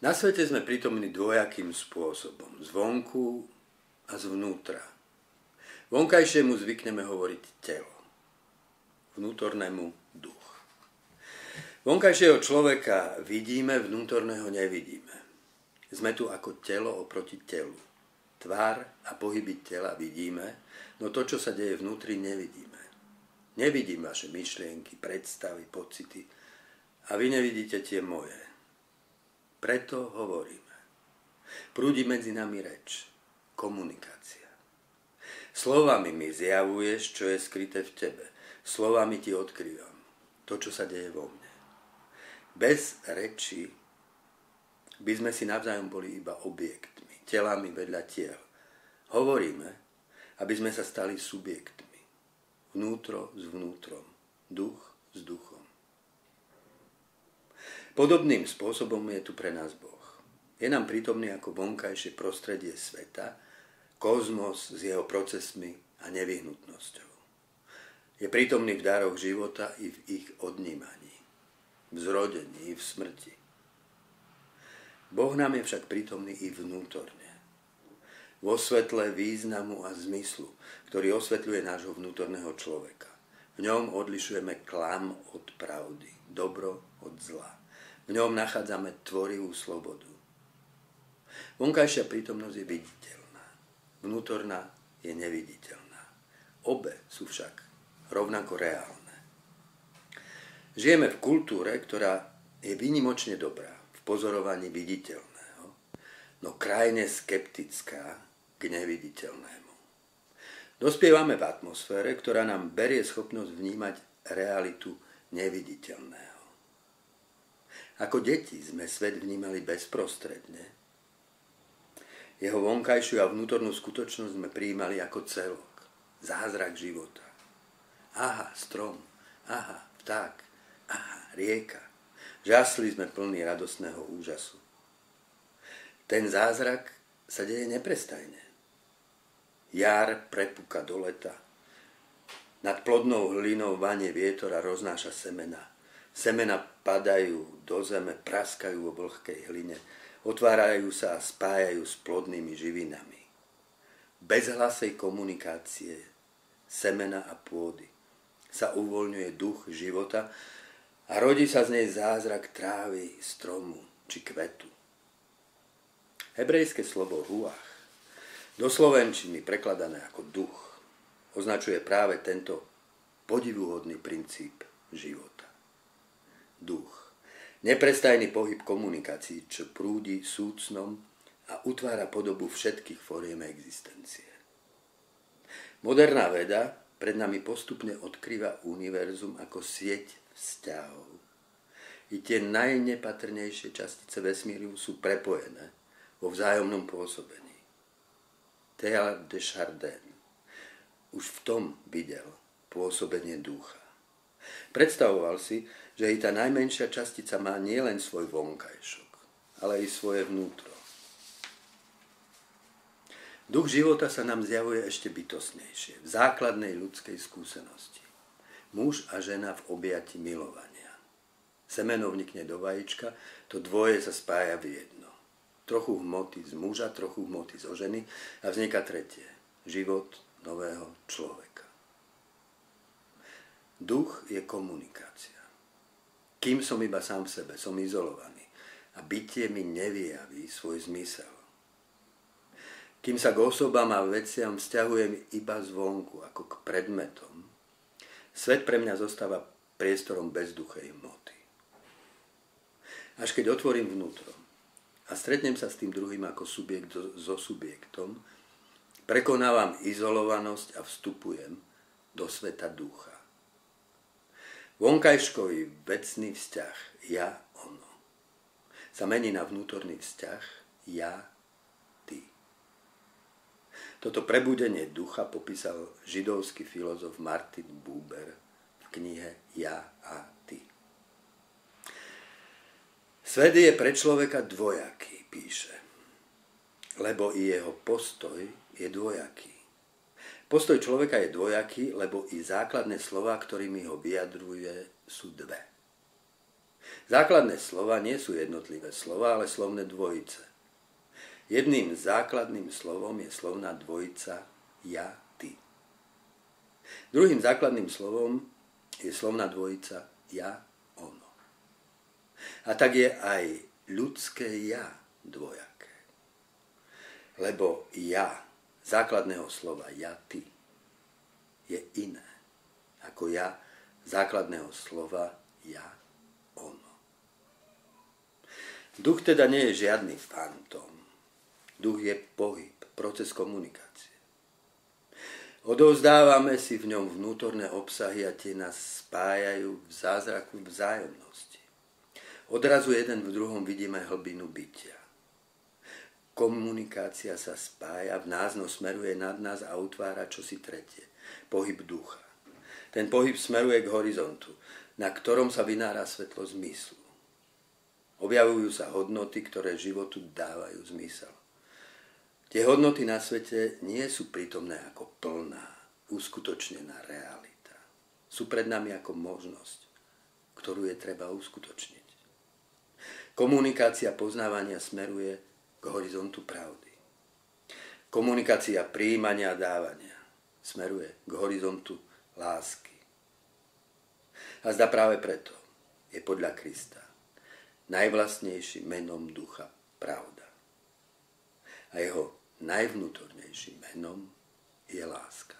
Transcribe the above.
Na svete sme prítomní dvojakým spôsobom. Zvonku a zvnútra. Vonkajšiemu zvykneme hovoriť telo. Vnútornému duch. Vonkajšieho človeka vidíme, vnútorného nevidíme. Sme tu ako telo oproti telu. Tvár a pohyby tela vidíme, no to, čo sa deje vnútri, nevidíme. Nevidím vaše myšlienky, predstavy, pocity a vy nevidíte tie moje. Preto hovoríme. Prúdi medzi nami reč, komunikácia. Slovami mi zjavuješ, čo je skryté v tebe. Slovami ti odkrývam to, čo sa deje vo mne. Bez reči by sme si navzájom boli iba objektmi, telami vedľa tiel. Hovoríme, aby sme sa stali subjektmi. Vnútro s vnútrom, duch s duchom. Podobným spôsobom je tu pre nás Boh. Je nám prítomný ako vonkajšie prostredie sveta, kozmos s jeho procesmi a nevyhnutnosťou. Je prítomný v daroch života i v ich odnímaní, v zrodení i v smrti. Boh nám je však prítomný i vnútorne. Vo svetle významu a zmyslu, ktorý osvetľuje nášho vnútorného človeka. V ňom odlišujeme klam od pravdy, dobro od zla. V ňom nachádzame tvorivú slobodu. Vonkajšia prítomnosť je viditeľná. Vnútorná je neviditeľná. Obe sú však rovnako reálne. Žijeme v kultúre, ktorá je vynimočne dobrá v pozorovaní viditeľného, no krajne skeptická k neviditeľnému. Dospievame v atmosfére, ktorá nám berie schopnosť vnímať realitu neviditeľného. Ako deti sme svet vnímali bezprostredne. Jeho vonkajšiu a vnútornú skutočnosť sme prijímali ako celok, zázrak života. Aha, strom, aha, vták, aha, rieka. Žasli sme plní radosného úžasu. Ten zázrak sa deje neprestajne. Jar prepúka do leta. Nad plodnou hlinou vanie vietor a roznáša semena. Semena padajú do zeme, praskajú vo vlhkej hline, otvárajú sa a spájajú s plodnými živinami. Bez hlasej komunikácie semena a pôdy sa uvoľňuje duch života a rodí sa z nej zázrak trávy, stromu či kvetu. Hebrejské slovo ruach, do slovenčiny prekladané ako duch, označuje práve tento podivuhodný princíp života duch. Neprestajný pohyb komunikácií, čo prúdi súcnom a utvára podobu všetkých fóriem existencie. Moderná veda pred nami postupne odkrýva univerzum ako sieť vzťahov. I tie najnepatrnejšie častice vesmíru sú prepojené vo vzájomnom pôsobení. Théa de Chardin už v tom videl pôsobenie ducha. Predstavoval si, že i tá najmenšia častica má nielen svoj vonkajšok, ale i svoje vnútro. Duch života sa nám zjavuje ešte bytosnejšie, v základnej ľudskej skúsenosti. Muž a žena v objati milovania. Semeno vnikne do vajíčka, to dvoje sa spája v jedno. Trochu hmoty z muža, trochu hmoty zo ženy a vzniká tretie. Život nového človeka. Duch je komunikácia. Kým som iba sám v sebe, som izolovaný a bytie mi nevyjaví svoj zmysel. Kým sa k osobám a veciam vzťahujem iba zvonku, ako k predmetom, svet pre mňa zostáva priestorom bezduchej hmoty. Až keď otvorím vnútro a stretnem sa s tým druhým ako subjekt so subjektom, prekonávam izolovanosť a vstupujem do sveta ducha. Vonkajškový vecný vzťah ja, ono sa mení na vnútorný vzťah ja, ty. Toto prebudenie ducha popísal židovský filozof Martin Buber v knihe Ja a. Svet je pre človeka dvojaký, píše, lebo i jeho postoj je dvojaký. Postoj človeka je dvojaký, lebo i základné slova, ktorými ho vyjadruje, sú dve. Základné slova nie sú jednotlivé slova, ale slovné dvojice. Jedným základným slovom je slovná dvojica ja, ty. Druhým základným slovom je slovná dvojica ja. A tak je aj ľudské ja dvojaké. Lebo ja základného slova ja, ty je iné ako ja základného slova ja, ono. Duch teda nie je žiadny fantom. Duch je pohyb, proces komunikácie. Odovzdávame si v ňom vnútorné obsahy a tie nás spájajú v zázraku vzájomnosti. Odrazu jeden v druhom vidíme hlbinu bytia. Komunikácia sa spája, v nás no smeruje nad nás a utvára čosi tretie. Pohyb ducha. Ten pohyb smeruje k horizontu, na ktorom sa vynára svetlo zmyslu. Objavujú sa hodnoty, ktoré životu dávajú zmysel. Tie hodnoty na svete nie sú prítomné ako plná, uskutočnená realita. Sú pred nami ako možnosť, ktorú je treba uskutočniť. Komunikácia poznávania smeruje k horizontu pravdy. Komunikácia príjmania a dávania smeruje k horizontu lásky. A zda práve preto je podľa Krista najvlastnejším menom ducha pravda. A jeho najvnútornejším menom je láska.